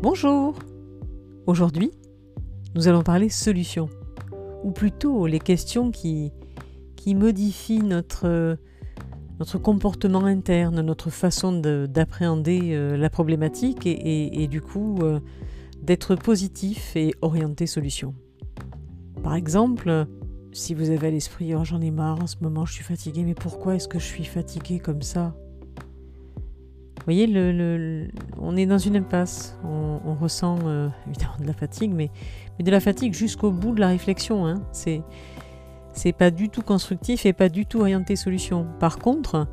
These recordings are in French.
Bonjour Aujourd'hui, nous allons parler solutions, ou plutôt les questions qui, modifient notre, comportement interne, notre façon d'appréhender euh, la problématique et, du coup euh, d'être positif et orienté solution. Par exemple, si vous avez à l'esprit oh, j'en ai marre en ce moment, je suis fatigué, mais pourquoi est-ce que je suis fatigué comme ça? Voyez, le, on est dans une impasse. On, ressent euh, évidemment de la fatigue, mais, de la fatigue jusqu'au bout de la réflexion. Hein. C'est, pas du tout constructif et pas du tout orienté solution. Par contre,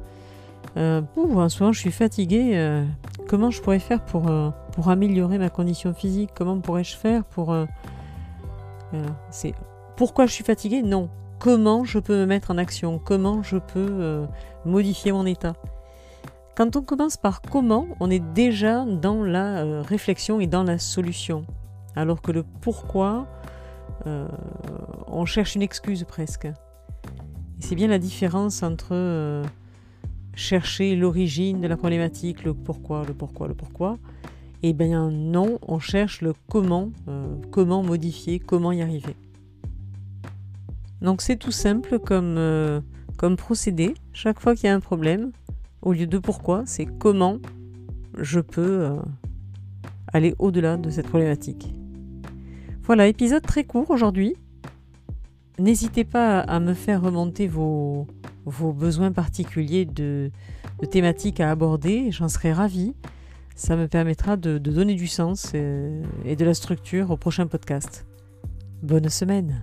euh, ce moment je suis fatigué. Euh, comment je pourrais faire pour, pour améliorer ma condition physique? Comment pourrais-je faire pour. c'est pourquoi je suis fatigué Non. Comment je peux me mettre en action? Comment je peux modifier mon état? Quand on commence par comment, on est déjà dans la euh, réflexion et dans la solution. Alors que le pourquoi, euh, on cherche une excuse presque. c'est bien la différence entre euh, chercher l'origine de la problématique, le pourquoi, le pourquoi, le pourquoi. Et bien non, on cherche le comment, comment modifier, comment y arriver. Donc c'est tout simple comme, comme procédé. Chaque fois qu'il y a un problème, au lieu de pourquoi, c'est comment je peux euh, aller au-delà de cette problématique. Voilà, épisode très court aujourd'hui. N'hésitez pas à me faire remonter vos, vos besoins particuliers de, thématiques à aborder, j'en serai ravie. Ça me permettra de, donner du sens et de la structure au prochain podcast. Bonne semaine